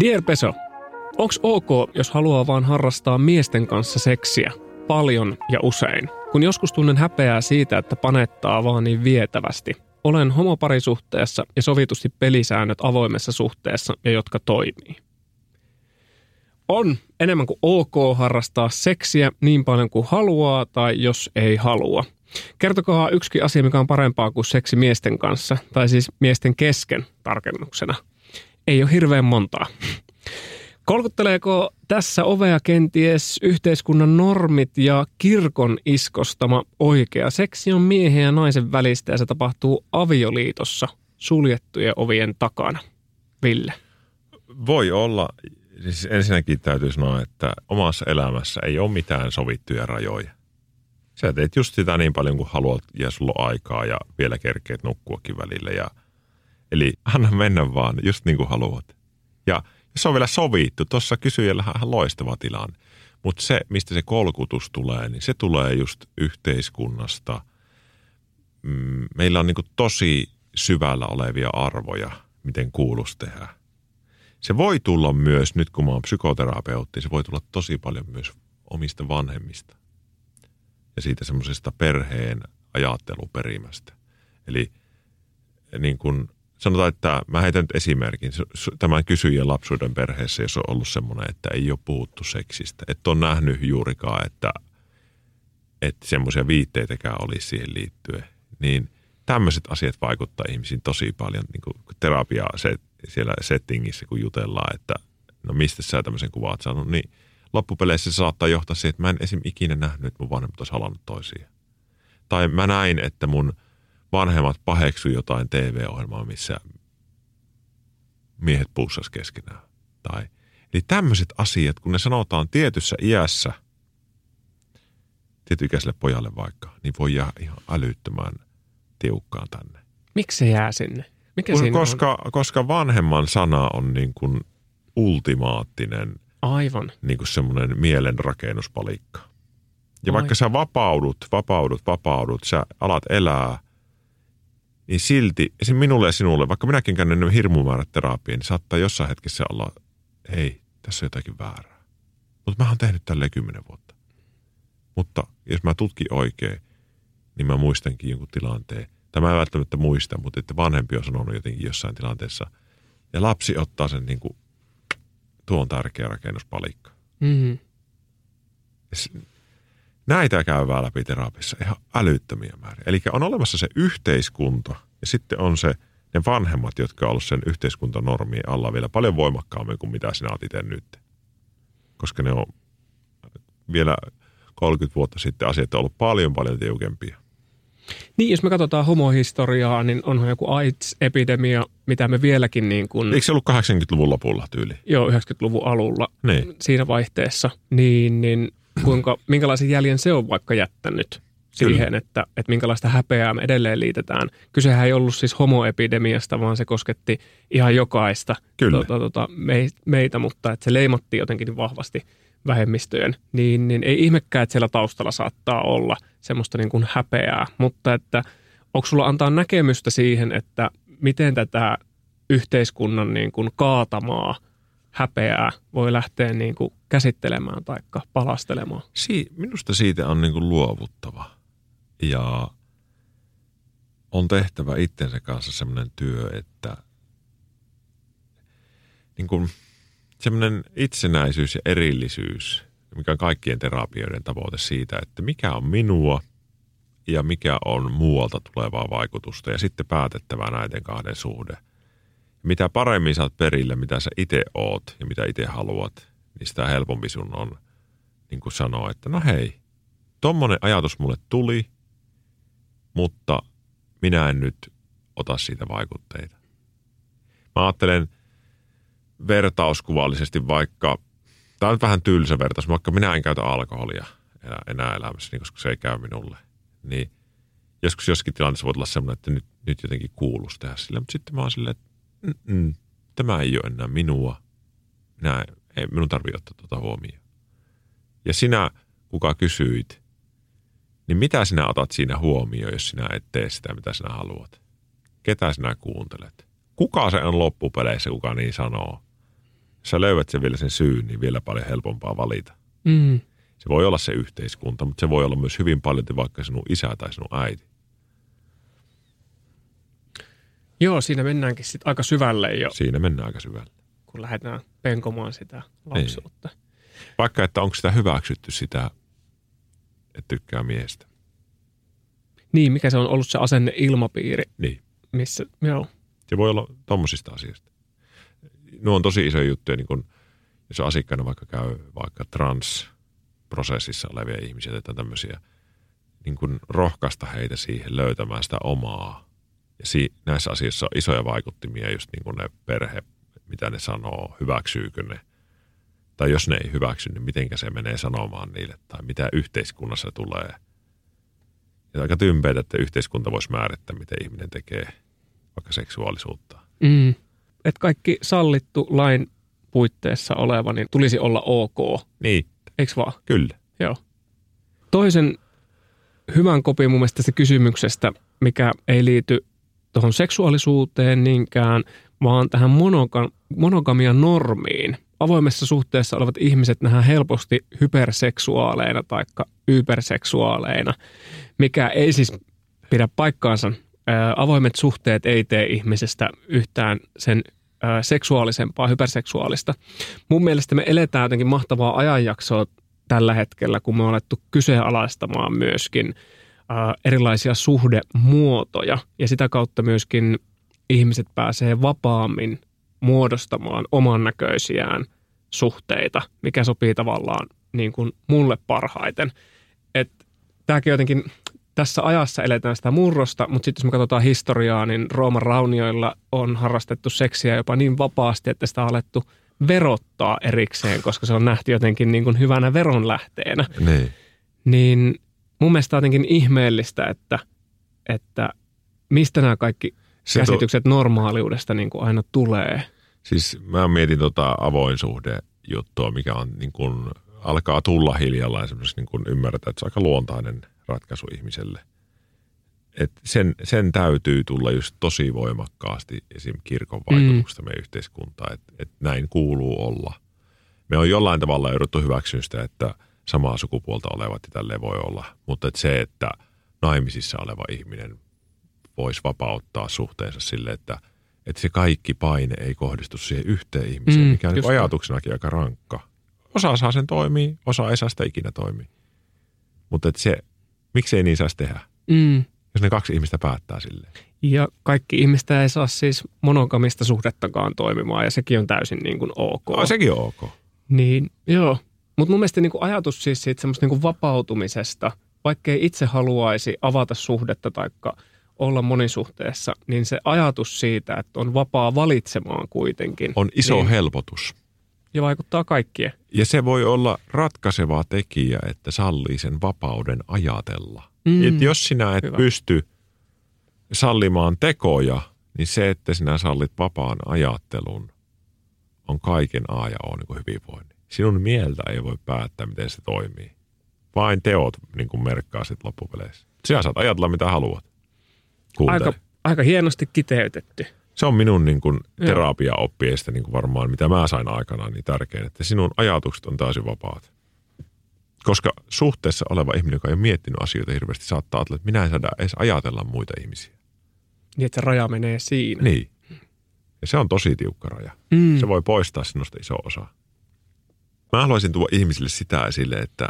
Dear Peso, onks ok, jos haluaa vaan harrastaa miesten kanssa seksiä? Paljon ja usein. Kun joskus tunnen häpeää siitä, että panettaa vaan niin vietävästi. Olen homoparisuhteessa ja sovitusti pelisäännöt avoimessa suhteessa ja jotka toimii. On enemmän kuin ok harrastaa seksiä niin paljon kuin haluaa tai jos ei halua. Kertokaa yksikin asia, mikä on parempaa kuin seksi miesten kanssa, tai siis miesten kesken tarkennuksena. Ei ole hirveän montaa. Kolkutteleeko tässä ovea kenties yhteiskunnan normit ja kirkon iskostama oikea? Seksi on miehen ja naisen välistä ja se tapahtuu avioliitossa suljettujen ovien takana. Ville. Voi olla, siis ensinnäkin täytyy sanoa, että omassa elämässä ei ole mitään sovittuja rajoja. Sä teet just sitä niin paljon kuin haluat ja sulla on aikaa ja vielä kerkeet nukkuakin välillä. Ja, eli anna mennä vaan, just niin kuin haluat. Ja se on vielä sovittu. Tuossa kysyjällä on loistava tilanne. Mutta se, mistä se kolkutus tulee, niin se tulee just yhteiskunnasta. Mm, Meillä on niin kuin tosi syvällä olevia arvoja, miten kuulus tehdä. Se voi tulla myös, nyt kun mä oon psykoterapeutti, se voi tulla tosi paljon myös omista vanhemmista. Ja siitä semmoisesta perheen ajatteluperimästä. Eli niin kuin sanotaan, että mä heitän nyt esimerkin. Tämän kysyjän lapsuuden perheessä, jos on ollut semmoinen, että ei ole puhuttu seksistä. Että on nähnyt juurikaan, että, että semmoisia viitteitäkään olisi siihen liittyen. Niin tämmöiset asiat vaikuttaa ihmisiin tosi paljon niin kuin terapia se, siellä settingissä, kun jutellaan, että no mistä sä tämmöisen kuva oot saanut, niin loppupeleissä se saattaa johtaa siihen, että mä en esim. ikinä nähnyt, että mun vanhemmat olisi halannut toisiaan. Tai mä näin, että mun vanhemmat paheksui jotain TV-ohjelmaa, missä miehet puussas keskenään. Tai, eli tämmöiset asiat, kun ne sanotaan tietyssä iässä, tietyikäiselle pojalle vaikka, niin voi jää ihan älyttömän tiukkaan tänne. Miksi se jää sinne? Mikä Kun- koska, koska vanhemman sana on niin kuin ultimaattinen on? Aivan. niin kuin semmoinen mielenrakennuspalikka. Ja Ai. vaikka sä vapaudut, vapaudut, vapaudut, sä alat elää, niin silti, esim. minulle ja sinulle, vaikka minäkin käyn hirmumäärät terapiin, niin saattaa jossain hetkessä olla, hei, tässä on jotakin väärää. Mutta mä oon tehnyt tälleen kymmenen vuotta. Mutta jos mä tutkin oikein, niin mä muistankin jonkun tilanteen. Tai mä en välttämättä muista, mutta että vanhempi on sanonut jotenkin jossain tilanteessa. Ja lapsi ottaa sen niin kuin, tuo on tärkeä rakennuspalikka. Mm. Näitä käydään läpi terapiassa ihan älyttömiä määriä. Eli on olemassa se yhteiskunta ja sitten on se ne vanhemmat, jotka on ollut sen yhteiskuntanormien alla vielä paljon voimakkaammin kuin mitä sinä olet itse nyt. Koska ne on vielä 30 vuotta sitten asiat on ollut paljon paljon tiukempia. Niin, jos me katsotaan homohistoriaa, niin onhan joku AIDS-epidemia, mitä me vieläkin niin kuin, Eikö se ollut 80-luvun lopulla tyyli? jo 90-luvun alulla Niin. siinä vaihteessa, niin, niin kuinka, minkälaisen jäljen se on vaikka jättänyt siihen, että, että minkälaista häpeää me edelleen liitetään. Kysehän ei ollut siis homoepidemiasta, vaan se kosketti ihan jokaista Kyllä. Tota, tota, me, meitä, mutta että se leimattiin jotenkin niin vahvasti vähemmistöjen, niin, niin ei ihmekään, että siellä taustalla saattaa olla semmoista niin kuin häpeää, mutta että onko sulla antaa näkemystä siihen, että miten tätä yhteiskunnan niin kuin kaatamaa häpeää voi lähteä niin kuin käsittelemään tai palastelemaan? Si- minusta siitä on niin kuin luovuttava. Ja on tehtävä itsensä kanssa semmoinen työ, että niin kuin semmoinen itsenäisyys ja erillisyys, mikä on kaikkien terapioiden tavoite siitä, että mikä on minua ja mikä on muualta tulevaa vaikutusta ja sitten päätettävä näiden kahden suhde. Mitä paremmin saat perille, mitä sä itse oot ja mitä itse haluat, niin sitä helpompi sun on niin kuin sanoa, että no hei, tommonen ajatus mulle tuli, mutta minä en nyt ota siitä vaikutteita. Mä ajattelen vertauskuvallisesti vaikka, tämä on vähän tylsä vertaus, vaikka minä en käytä alkoholia enää, enää elämässäni, koska se ei käy minulle. Niin joskus jossakin tilanteessa voi olla semmoinen, että nyt, nyt jotenkin kuuluisi tehdä sillä, mutta sitten mä oon silleen, että "Mm-mm, tämä ei ole enää minua. Minä, ei minun tarvitse ottaa tuota huomioon. Ja sinä, kuka kysyit, niin mitä sinä otat siinä huomioon, jos sinä et tee sitä, mitä sinä haluat? Ketä sinä kuuntelet? Kuka se on loppupeleissä, kuka niin sanoo? Jos sä löydät sen vielä sen syyn, niin vielä paljon helpompaa valita. Mm. Se voi olla se yhteiskunta, mutta se voi olla myös hyvin paljon vaikka sinun isä tai sinun äiti. Joo, siinä mennäänkin sitten aika syvälle jo, Siinä mennään aika syvälle. kun lähdetään penkomaan sitä lapsuutta. Vaikka, että onko sitä hyväksytty sitä, että tykkää miehestä. Niin, mikä se on ollut se asenne ilmapiiri, Niin. missä, joo. Se voi olla tommosista asioista. Nuo on tosi isoja juttuja, niin kun, jos asiakkaana vaikka käy vaikka trans-prosessissa olevia ihmisiä tai tämmöisiä, niin kun rohkaista heitä siihen löytämään sitä omaa. Si- näissä asioissa on isoja vaikuttimia, just niin kuin ne perhe, mitä ne sanoo, hyväksyykö ne. Tai jos ne ei hyväksy, niin mitenkä se menee sanomaan niille, tai mitä yhteiskunnassa tulee. Ja aika tympeitä, että yhteiskunta voisi määrittää, miten ihminen tekee vaikka seksuaalisuutta. Mm. Että kaikki sallittu lain puitteissa oleva, niin tulisi olla ok, Niin, eikö vaan? kyllä. Joo. Toisen hyvän kopin mun mielestä tästä kysymyksestä, mikä ei liity tuohon seksuaalisuuteen niinkään, vaan tähän monoga- monogamian normiin. Avoimessa suhteessa olevat ihmiset nähdään helposti hyperseksuaaleina tai yperseksuaaleina, mikä ei siis pidä paikkaansa. Ää, Avoimet suhteet ei tee ihmisestä yhtään sen ää, seksuaalisempaa, hyperseksuaalista. Mun mielestä me eletään jotenkin mahtavaa ajanjaksoa tällä hetkellä, kun me on alettu kyseenalaistamaan myöskin erilaisia suhdemuotoja ja sitä kautta myöskin ihmiset pääsee vapaammin muodostamaan oman näköisiään suhteita, mikä sopii tavallaan niin kuin mulle parhaiten. Että tämäkin jotenkin, tässä ajassa eletään sitä murrosta, mutta sitten jos me katsotaan historiaa, niin Rooman raunioilla on harrastettu seksiä jopa niin vapaasti, että sitä on alettu verottaa erikseen, koska se on nähty jotenkin niin kuin hyvänä veronlähteenä. Niin. Niin mun mielestä on jotenkin ihmeellistä, että, että mistä nämä kaikki Se käsitykset normaaliudesta niin kuin aina tulee. Siis mä mietin tota avoin suhde juttua, mikä on niin kuin, alkaa tulla hiljallaan semmoisessa niin kuin ymmärretään, että se on aika luontainen ratkaisu ihmiselle. Et sen, sen täytyy tulla just tosi voimakkaasti esim. kirkon vaikutuksesta mm. meidän yhteiskuntaan, että et näin kuuluu olla. Me on jollain tavalla jouduttu hyväksyä sitä, että samaa sukupuolta olevat ja tälleen voi olla, mutta et se, että naimisissa oleva ihminen voisi vapauttaa suhteensa sille, että, että se kaikki paine ei kohdistu siihen yhteen ihmiseen, Mm, mikä on niin ajatuksenakin aika rankka. Osa saa sen toimii, osa ei saa sitä ikinä toimii. Mutta et se, miksei niin saisi tehdä, Mm. jos ne kaksi ihmistä päättää silleen. Ja kaikki ihmistä ei saa siis monogamista suhdettakaan toimimaan ja sekin on täysin niin kuin ok. No, sekin on ok. Niin, joo. Mutta mun mielestä niin kuin ajatus siis siitä semmoista niin kuin vapautumisesta, vaikkei itse haluaisi avata suhdetta tai olla monisuhteessa, niin se ajatus siitä, että on vapaa valitsemaan kuitenkin. On iso niin, helpotus. Ja vaikuttaa kaikkien. Ja se voi olla ratkaiseva tekijä, että sallii sen vapauden ajatella. Mm. Et jos sinä et Hyvä. Pysty sallimaan tekoja, niin se, että sinä sallit vapaan ajattelun, on kaiken A ja O niin hyvinvoinnin. Sinun mieltä ei voi päättää, miten se toimii. Vain teot niin kuin merkkaa sitten loppupeleissä. Sinä saat ajatella, mitä haluat. Kuuntele. Aika, aika hienosti kiteytetty. Se on minun niin kuin, Joo. terapiaoppiesta niin kuin varmaan, mitä mä sain aikanaan, niin tärkein, että sinun ajatukset on täysin vapaat. Koska suhteessa oleva ihminen, joka ei ole miettinyt asioita hirveästi, saattaa ajatella, että minä en saada edes ajatella muita ihmisiä. Niin, että se raja menee siinä. Niin. Ja se on tosi tiukka raja. Mm. Se voi poistaa sinusta iso osa. Mä haluaisin tuoda ihmisille sitä esille, että,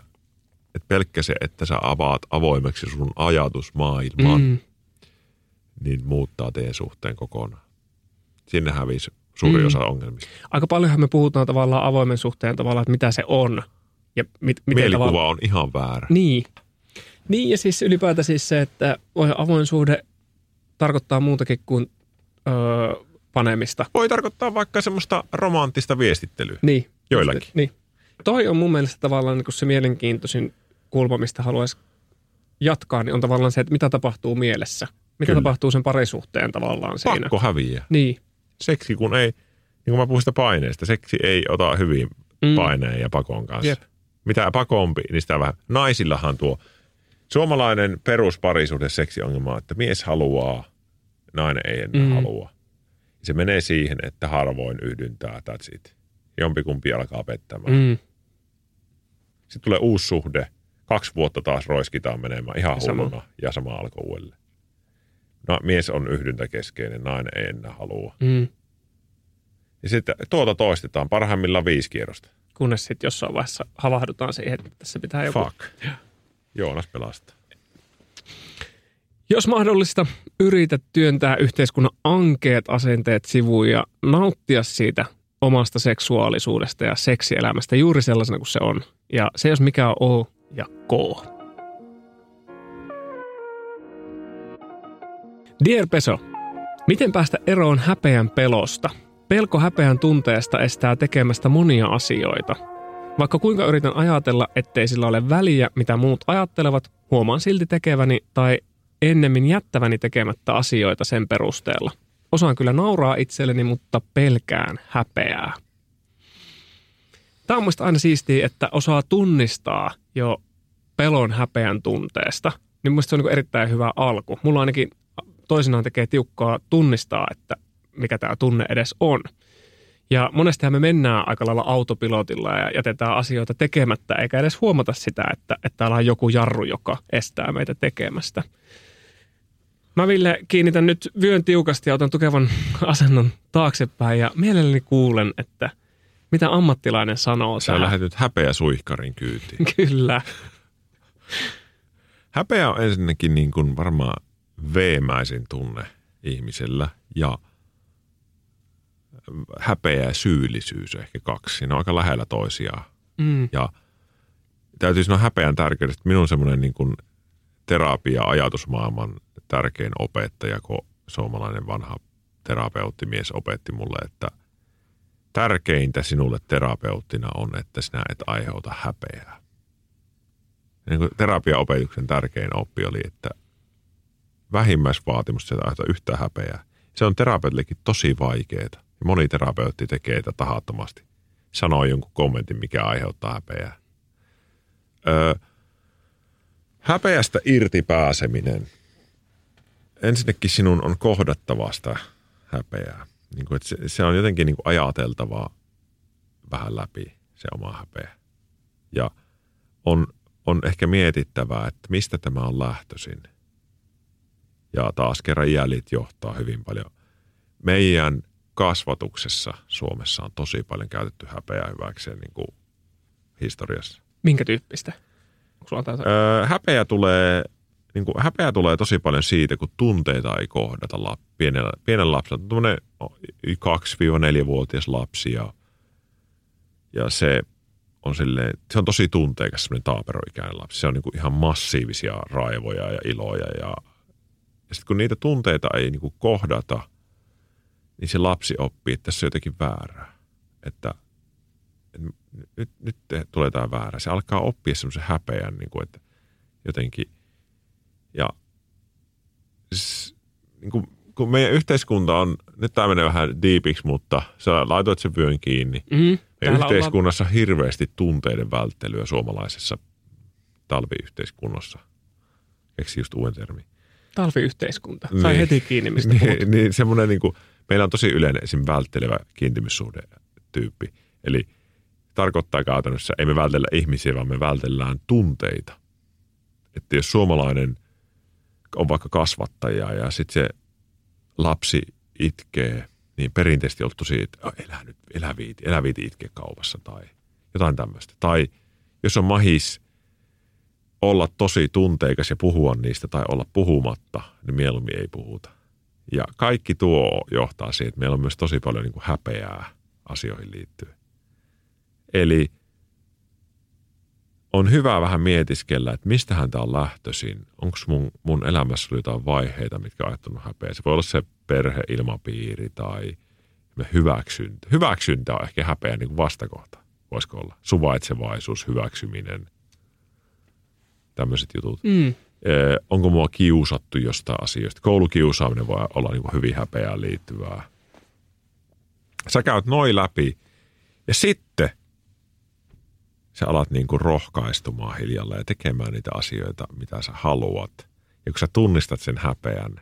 että pelkkä se, että sä avaat avoimeksi sun ajatusmaailman, mm. Niin muuttaa teidän suhteen kokonaan. Sinne hävisi suuri Mm. osa ongelmista. Aika paljonhan me puhutaan tavallaan avoimen suhteen tavallaan, että mitä se on. Ja mit, miten Mielikuva tavallaan... on ihan väärä. Niin. Niin ja siis ylipäätään siis se, että voi avoin suhde tarkoittaa muutakin kuin öö, panemista. Voi tarkoittaa vaikka semmoista romanttista viestittelyä. Niin. Joillakin. Niin. Toi on mun mielestä tavallaan niin kuin se mielenkiintoisin kulma, mistä haluaisi jatkaa, niin on tavallaan se, että mitä tapahtuu mielessä. Mitä Kyllä. tapahtuu sen parisuhteen tavallaan siinä. Pakko häviä. Niin. Seksi kun ei, niin kuin mä puhun sitä paineesta, seksi ei ota hyvin Mm. paineen ja pakon kanssa. Jep. Mitä pakompi, niin sitä vähän. Naisillahan tuo suomalainen perusparisuhde seksiongelma on, että mies haluaa, nainen ei enää Mm. mm. halua. Se menee siihen, että harvoin yhdyntää, that's it. Jompikumpi alkaa pettämään. Mm. Sitten tulee uusi suhde, kaksi vuotta taas roiskitaan menemään ihan Ja sama. hulluna ja sama alkoi uudelleen. No, mies on yhdyntäkeskeinen, nainen ei enää halua. Mm. Ja sitten tuota toistetaan parhaimmillaan viisi kierrosta. Kunnes sitten jossain vaiheessa havahdutaan siihen, että tässä pitää joku... Fuck. (laughs) Joonas pelastaa. Jos mahdollista, yritä työntää yhteiskunnan ankeet asenteet sivuun ja nauttia siitä omasta seksuaalisuudesta ja seksielämästä juuri sellaisena kuin se on. Ja se jos mikä on O ja K. Dear Peso, miten päästä eroon häpeän pelosta? Pelko häpeän tunteesta estää tekemästä monia asioita. Vaikka kuinka yritän ajatella, ettei sillä ole väliä, mitä muut ajattelevat, huomaan silti tekeväni tai ennemmin jättäväni tekemättä asioita sen perusteella. Osaan kyllä nauraa itselleni, mutta pelkään häpeää. Tämä on musta aina siistiä, että osaa tunnistaa jo pelon häpeän tunteesta. Niin musta se on niin erittäin hyvä alku. Mulla ainakin toisinaan tekee tiukkaa tunnistaa, että mikä tämä tunne edes on. Ja monestihan me mennään aika lailla autopilotilla ja jätetään asioita tekemättä, eikä edes huomata sitä, että, että täällä on joku jarru, joka estää meitä tekemästä. Mä Ville kiinnitän nyt vyön tiukasti ja otan tukevan asennon taaksepäin ja mielelläni kuulen, että mitä ammattilainen sanoo Sä tähän. lähdet nyt häpeä suihkarin kyytiin. (laughs) Kyllä. Häpeä on ensinnäkin niin kuin varmaan veemäisin tunne ihmisellä ja häpeä ja syyllisyys ehkä kaksi. Ne on aika lähellä toisiaan. Mm. Ja täytyy sanoa häpeän tärkeydestä. Minun semmoinen niin kuin terapia-ajatusmaailman tärkein opettaja, kun suomalainen vanha terapeuttimies opetti mulle, että tärkeintä sinulle terapeuttina on, että sinä et aiheuta häpeää. Niin kuin terapiaopetuksen tärkein oppi oli, että vähimmäisvaatimus, että aiheuttaa yhtä häpeää. Se on terapeutillekin tosi vaikeaa. Ja moni terapeutti tekee tätä tahattomasti. Sanoo jonkun kommentin, mikä aiheuttaa häpeää. Öö, häpeästä irti pääseminen. Ensinnäkin sinun on kohdattava sitä häpeää. Niin kuin, että se, se on jotenkin niin kuin ajateltavaa vähän läpi se oma häpeä. Ja on, on ehkä mietittävää, että mistä tämä on lähtöisin. Ja taas kerran jäljet johtaa hyvin paljon. Meidän kasvatuksessa Suomessa on tosi paljon käytetty häpeää hyväkseen niin kuin historiassa. Minkä tyyppistä? Öö, häpeä, tulee, niin kuin, häpeä tulee tosi paljon siitä, kun tunteita ei kohdata pienellä, pienellä lapsella. Tuommoinen 2-4-vuotias lapsi ja, ja se on silleen, se on tosi tunteikas semmoinen taaperoikäinen lapsi. Se on niin kuin ihan massiivisia raivoja ja iloja ja, ja sitten kun niitä tunteita ei niin kuin kohdata, niin se lapsi oppii, että tässä on jotenkin väärää. Että nyt, nyt te- tulee tämä väärä. Se alkaa oppia semmoisen häpeän, niin kuin, että jotenkin, ja s, niin kuin, kun meidän yhteiskunta on, nyt tämä menee vähän diipiksi, mutta sä laitoit sen vyön kiinni. Mm. Meidän yhteiskunnassa on hirveästi tunteiden välttelyä suomalaisessa talviyhteiskunnassa. Keksi just uuden termi. Talviyhteiskunta. Sai Niin. heti kiinni, mistä puhut. niin, niin semmoinen niin kuin, meillä on tosi yleinen esim. välttelevä kiintymyssuhde tyyppi. Eli tarkoittaa käytännössä, ei me vältellä ihmisiä, vaan me vältellään tunteita. Että jos suomalainen on vaikka kasvattaja ja sitten se lapsi itkee, niin perinteisesti ollut tosi, että "Oh, elä nyt, elä viiti, elä viiti itke kaupassa tai jotain tämmöistä. Tai jos on mahis olla tosi tunteikas ja puhua niistä tai olla puhumatta, niin mieluummin ei puhuta. Ja kaikki tuo johtaa siihen, että meillä on myös tosi paljon niin kuin häpeää asioihin liittyen. Eli on hyvä vähän mietiskellä, että mistähän tämä on lähtöisin. Onko mun, mun elämässä ollut jotain vaiheita, mitkä on aiheuttanut häpeää. Se voi olla se perheilmapiiri tai hyväksyntä. Hyväksyntä on ehkä häpeä niin kuin vastakohta. Voisiko olla? Suvaitsevaisuus, hyväksyminen, tämmöiset jutut. Mm. Eh, onko mua kiusattu jostain asioista. Koulukiusaaminen voi olla niin kuin hyvin häpeään liittyvää. Sä käyt noin läpi ja sitten sä alat niin kuin rohkaistumaan hiljalleen ja tekemään niitä asioita, mitä sä haluat. Ja kun sä tunnistat sen häpeän,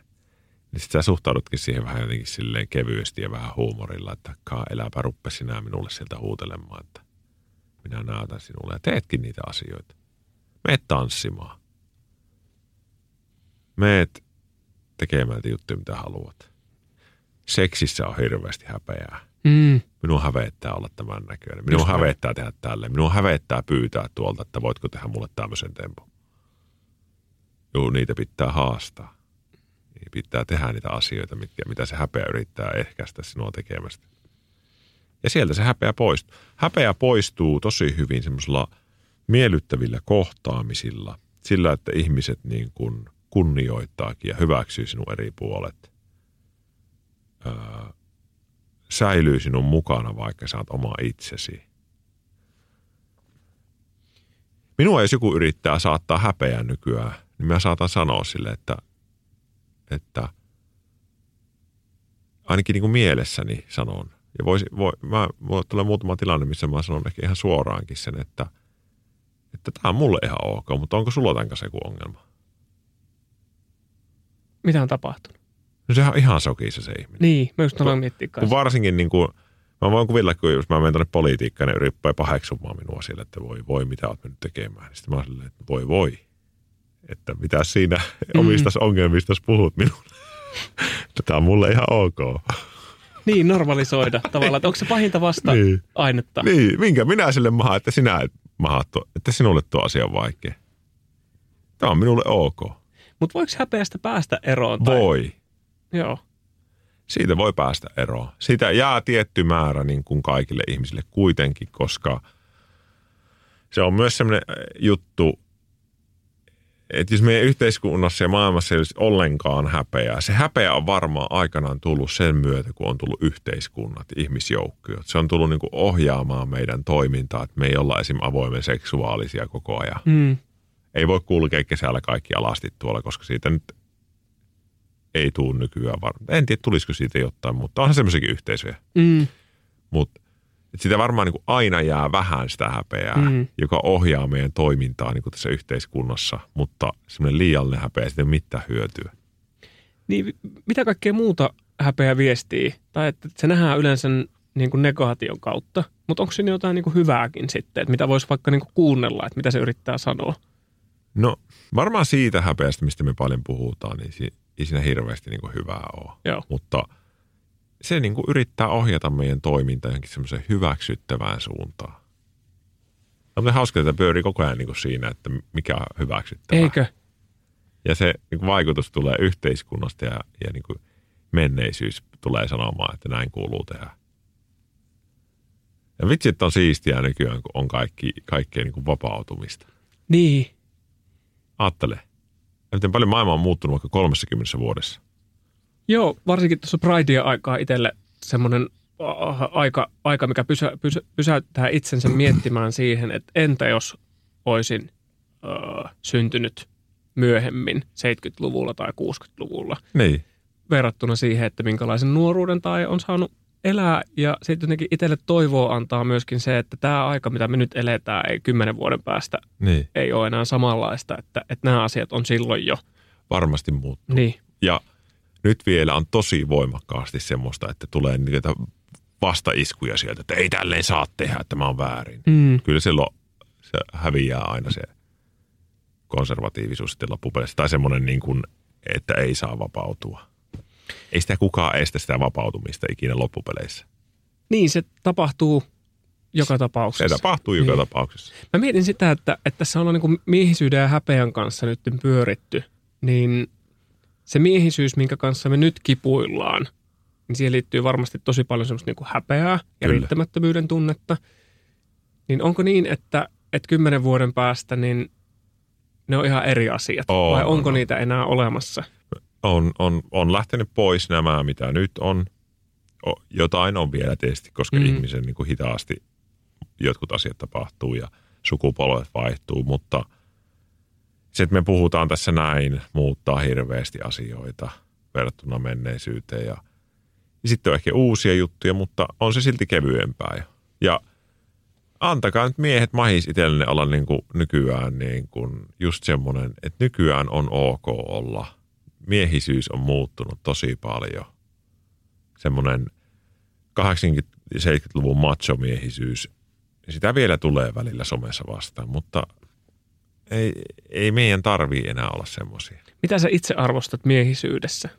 niin sitten sä suhtaudutkin siihen vähän jotenkin silleen kevyesti ja vähän huumorilla, että kaa eläpä ruppe sinä minulle sieltä huutelemaan, että minä näytän sinulle ja teetkin niitä asioita. Meet tanssimaan. Meet tekemään niitä juttuja, mitä haluat. Seksissä on hirveästi häpeää. Mm. Minua hävettää olla tämän näköinen. Minua Just näin. hävettää tehdä tälleen. Minua hävettää pyytää tuolta, että voitko tehdä mulle tämmöisen tempun. Joo, niitä pitää haastaa. Niin pitää tehdä niitä asioita, mitkä, mitä se häpeä yrittää ehkäistä sinua tekemästä. Ja sieltä se häpeä poistuu. Häpeä poistuu tosi hyvin semmoisilla miellyttävillä kohtaamisilla. Sillä, että ihmiset niin kuin kunnioittaakin ja hyväksyy sinun eri puolet. Öö, säilyy sinun mukana, vaikka sä oot oma itsesi. Minua jos joku yrittää saattaa häpeää nykyään, niin mä saatan sanoa sille, että, että ainakin niin kuin mielessäni sanon. Ja voisi, voi, mä, mulle tulee muutama tilanne, missä mä sanon ehkä ihan suoraankin sen, että, että tämä on mulle ihan ok, mutta onko sulla tämän kanssa joku ongelma? Mitä on tapahtunut? No sehän on ihan sokissa se ihminen. Niin, mä just aloin miettiä Kun kanssa. varsinkin niin kuin, mä voin kuvitella, kun jos mä menen tuonne politiikkaan, niin yrittää paheksumaan minua sillä, että voi voi, mitä oot mennyt tekemään. Niin sitten mä oon silleen, että voi voi. Että mitä siinä Mm. omista ongelmista puhut minulle. (laughs) Tämä on mulle ihan ok. Niin, normalisoida tavallaan, että onko se pahinta vasta Niin. ainetta. Niin, minkä minä sille maha, että sinä et maha tuo, että sinulle tuo asia on vaikea. Tämä on minulle ok. Mutta voiko häpeästä päästä eroon? Tai... Voi. Joo. siitä voi päästä eroon. Siitä jää tietty määrä niin kuin kaikille ihmisille kuitenkin, koska se on myös sellainen juttu, että jos meidän yhteiskunnassa ja maailmassa ei olisi ollenkaan häpeää, se häpeä on varmaan aikanaan tullut sen myötä, kun on tullut yhteiskunnat, ihmisjoukkiot. Se on tullut niin kuin ohjaamaan meidän toimintaa, että me ei olla esim. avoimen seksuaalisia koko ajan. Mm. Ei voi kulkea kesällä kaikki alasti tuolla, koska siitä nyt ei tule nykyään varmaan. En tiedä, tulisiko siitä jotain, mutta onhan semmoisiakin yhteisöjä. Mm. Mutta sitä varmaan niin kuin aina jää vähän sitä häpeää, Mm. joka ohjaa meidän toimintaa niin kuin tässä yhteiskunnassa, mutta semmoinen liiallinen häpeä, siitä ei ole mitään hyötyä. Niin mitä kaikkea muuta häpeä viestii? Tai että se nähdään yleensä niin kuin negaation kautta, mutta onko siinä jotain niin kuin hyvääkin sitten, että mitä voisi vaikka niin kuin kuunnella, että mitä se yrittää sanoa? No varmaan siitä häpeästä, mistä me paljon puhutaan, niin si- ei siinä hirveästi niin kuin hyvää ole. Joo. Mutta se niin kuin yrittää ohjata meidän toimintaa johonkin semmoiseen hyväksyttävään suuntaan. On hauska, että pyörii koko ajan niin kuin siinä, että mikä on hyväksyttävää. Eikö? Ja se niin kuin vaikutus tulee yhteiskunnasta ja, ja niin kuin menneisyys tulee sanomaan, että näin kuuluu tehdä. Ja vitsit on siistiä nykyään, kun on kaikki, kaikkea niin kuin vapautumista. Niin. Aattele. Miten paljon maailma on muuttunut vaikka 30 vuodessa. Joo, varsinkin tuossa Pridea aikaa itselle semmoinen aika, aika mikä pysä, pysä, pysäyttää itsensä miettimään siihen, että entä jos olisin äh, syntynyt myöhemmin 70-luvulla tai 60-luvulla Niin. verrattuna siihen, että minkälaisen nuoruuden tai on saanut elää. Ja sitten jotenkin itselle toivoa antaa myöskin se, että tämä aika, mitä me nyt eletään, ei kymmenen vuoden päästä Niin. ei ole enää samanlaista, että, että nämä asiat on silloin jo. Varmasti muuttuu. Niin, Ja nyt vielä on tosi voimakkaasti semmoista, että tulee niitä vastaiskuja sieltä, että ei tälleen saa tehdä, että mä oon väärin. mm, Kyllä silloin se häviää aina se konservatiivisuus sitten loppupeleissä. Tai semmoinen niin kuin, että ei saa vapautua. Ei sitä kukaan estä sitä vapautumista ikinä loppupeleissä. niin se tapahtuu joka Se tapauksessa. tapahtuu joka Niin. tapauksessa. Mä mietin sitä, että, että tässä on niin miehisyyden ja häpeän kanssa nyt pyöritty, niin se miehisyys, minkä kanssa me nyt kipuillaan, niin siihen liittyy varmasti tosi paljon semmoista niin häpeää ja Kyllä. riittämättömyyden tunnetta. Niin onko niin, että, että kymmenen vuoden päästä niin ne on ihan eri asiat? On, vai onko on, on. niitä enää olemassa? On, on, on lähtenyt pois nämä, mitä nyt on. O, jotain on vielä tietysti, koska Mm. ihmisen niin kuin hitaasti jotkut asiat tapahtuu ja sukupolvet vaihtuu, mutta se, että me puhutaan tässä näin, muuttaa hirveästi asioita verrattuna menneisyyteen. Ja, ja sitten on ehkä uusia juttuja, mutta on se silti kevyempää. jo. Ja antakaa nyt miehet mahis itsellenne olla niin kuin nykyään niin kuin just semmoinen, että nykyään on ok olla. Miehisyys on muuttunut tosi paljon. Semmoinen 80-70-luvun machomiehisyys, sitä vielä tulee välillä somessa vastaan, mutta ei, ei meidän tarvii enää olla semmoisia. Mitä sä itse arvostat miehisyydessä?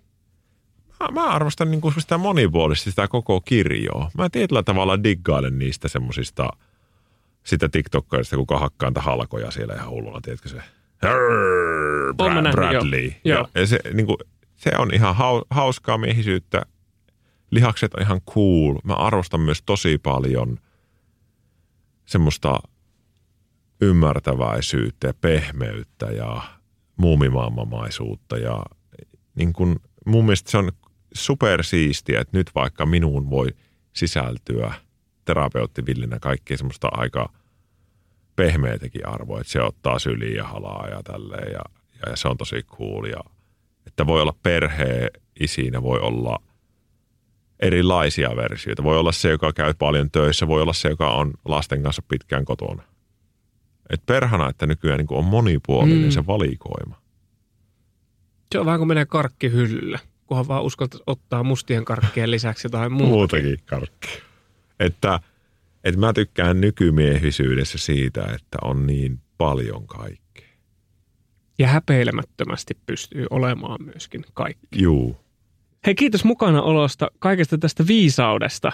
Mä, mä arvostan niin sitä monipuolisesti sitä koko kirjoa. Mä tietyllä tavalla diggailen niistä semmoisista sitä TikTokkaista, kuka hakkaa niitä halkoja siellä ihan hulluna, tiedätkö se? Brad, nähnyt, Bradley. joo. Ja, Joo. ja se, niin kuin, se on ihan hau, hauskaa miehisyyttä. Lihakset on ihan cool. Mä arvostan myös tosi paljon semmoista ymmärtäväisyyttä ja pehmeyttä ja muumimaammamaisuutta. Ja niin kuin, mun mielestä se on supersiistiä, että nyt vaikka minuun voi sisältyä terapeuttivillinä kaikkea semmoista aika pehmeätäkin arvoa, että se ottaa syliin ja halaa ja tälleen ja, ja se on tosi cool. Ja, että voi olla perhe isinä, voi olla erilaisia versioita. Voi olla se, joka käy paljon töissä, voi olla se, joka on lasten kanssa pitkään kotona. Et perhana, että nykyään niin on monipuolinen Mm. se valikoima. Se on vähän kuin menee karkkihyllyllä, kunhan vaan uskaltaisi ottaa mustien karkkien lisäksi jotain muuta. Muutakin karkki. Että, että mä tykkään nykymiehisyydessä siitä, että on niin paljon kaikkea. Ja häpeilemättömästi pystyy olemaan myöskin kaikki. Juu. Hei, kiitos mukana olosta, kaikesta tästä viisaudesta,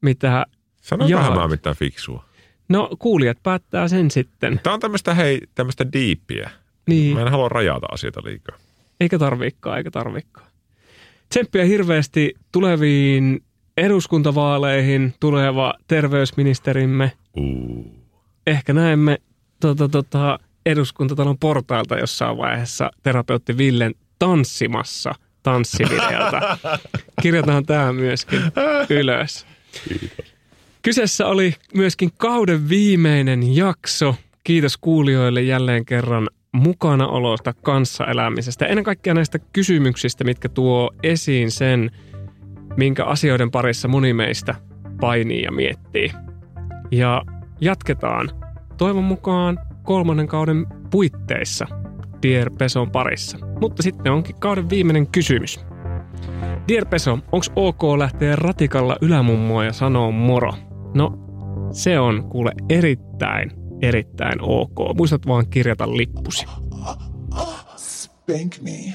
mitä... Sanoinkohan Jaa. mä mitään fiksua. No, kuulijat päättää sen sitten. Tämä on tämmöistä, hei, tämmöistä diippiä. Niin, Mä en halua rajata asioita liikaa. eikä tarviikaan, eikä tarviikaan. Tsemppiä hirveästi tuleviin eduskuntavaaleihin tuleva terveysministerimme. Uh. Ehkä näemme tota, tota, eduskuntatalon portailta jossain vaiheessa terapeutti Villen tanssimassa tanssivideota. (laughs) Kirjataan tämä myöskin ylös. Kyseessä oli myöskin kauden viimeinen jakso. Kiitos kuulijoille jälleen kerran mukanaolosta, kanssaelämisestä. Ennen kaikkea näistä kysymyksistä, mitkä tuo esiin sen, minkä asioiden parissa moni meistä painii ja miettii. Ja jatketaan toivon mukaan kolmannen kauden puitteissa Dear Peson parissa. Mutta sitten onkin kauden viimeinen kysymys. Dear Peso, onko ok lähteä ratikalla ylämummoa ja sanoa moro? No, se on kuule erittäin, erittäin ok. Muistat vaan kirjata lippusi. Spank me.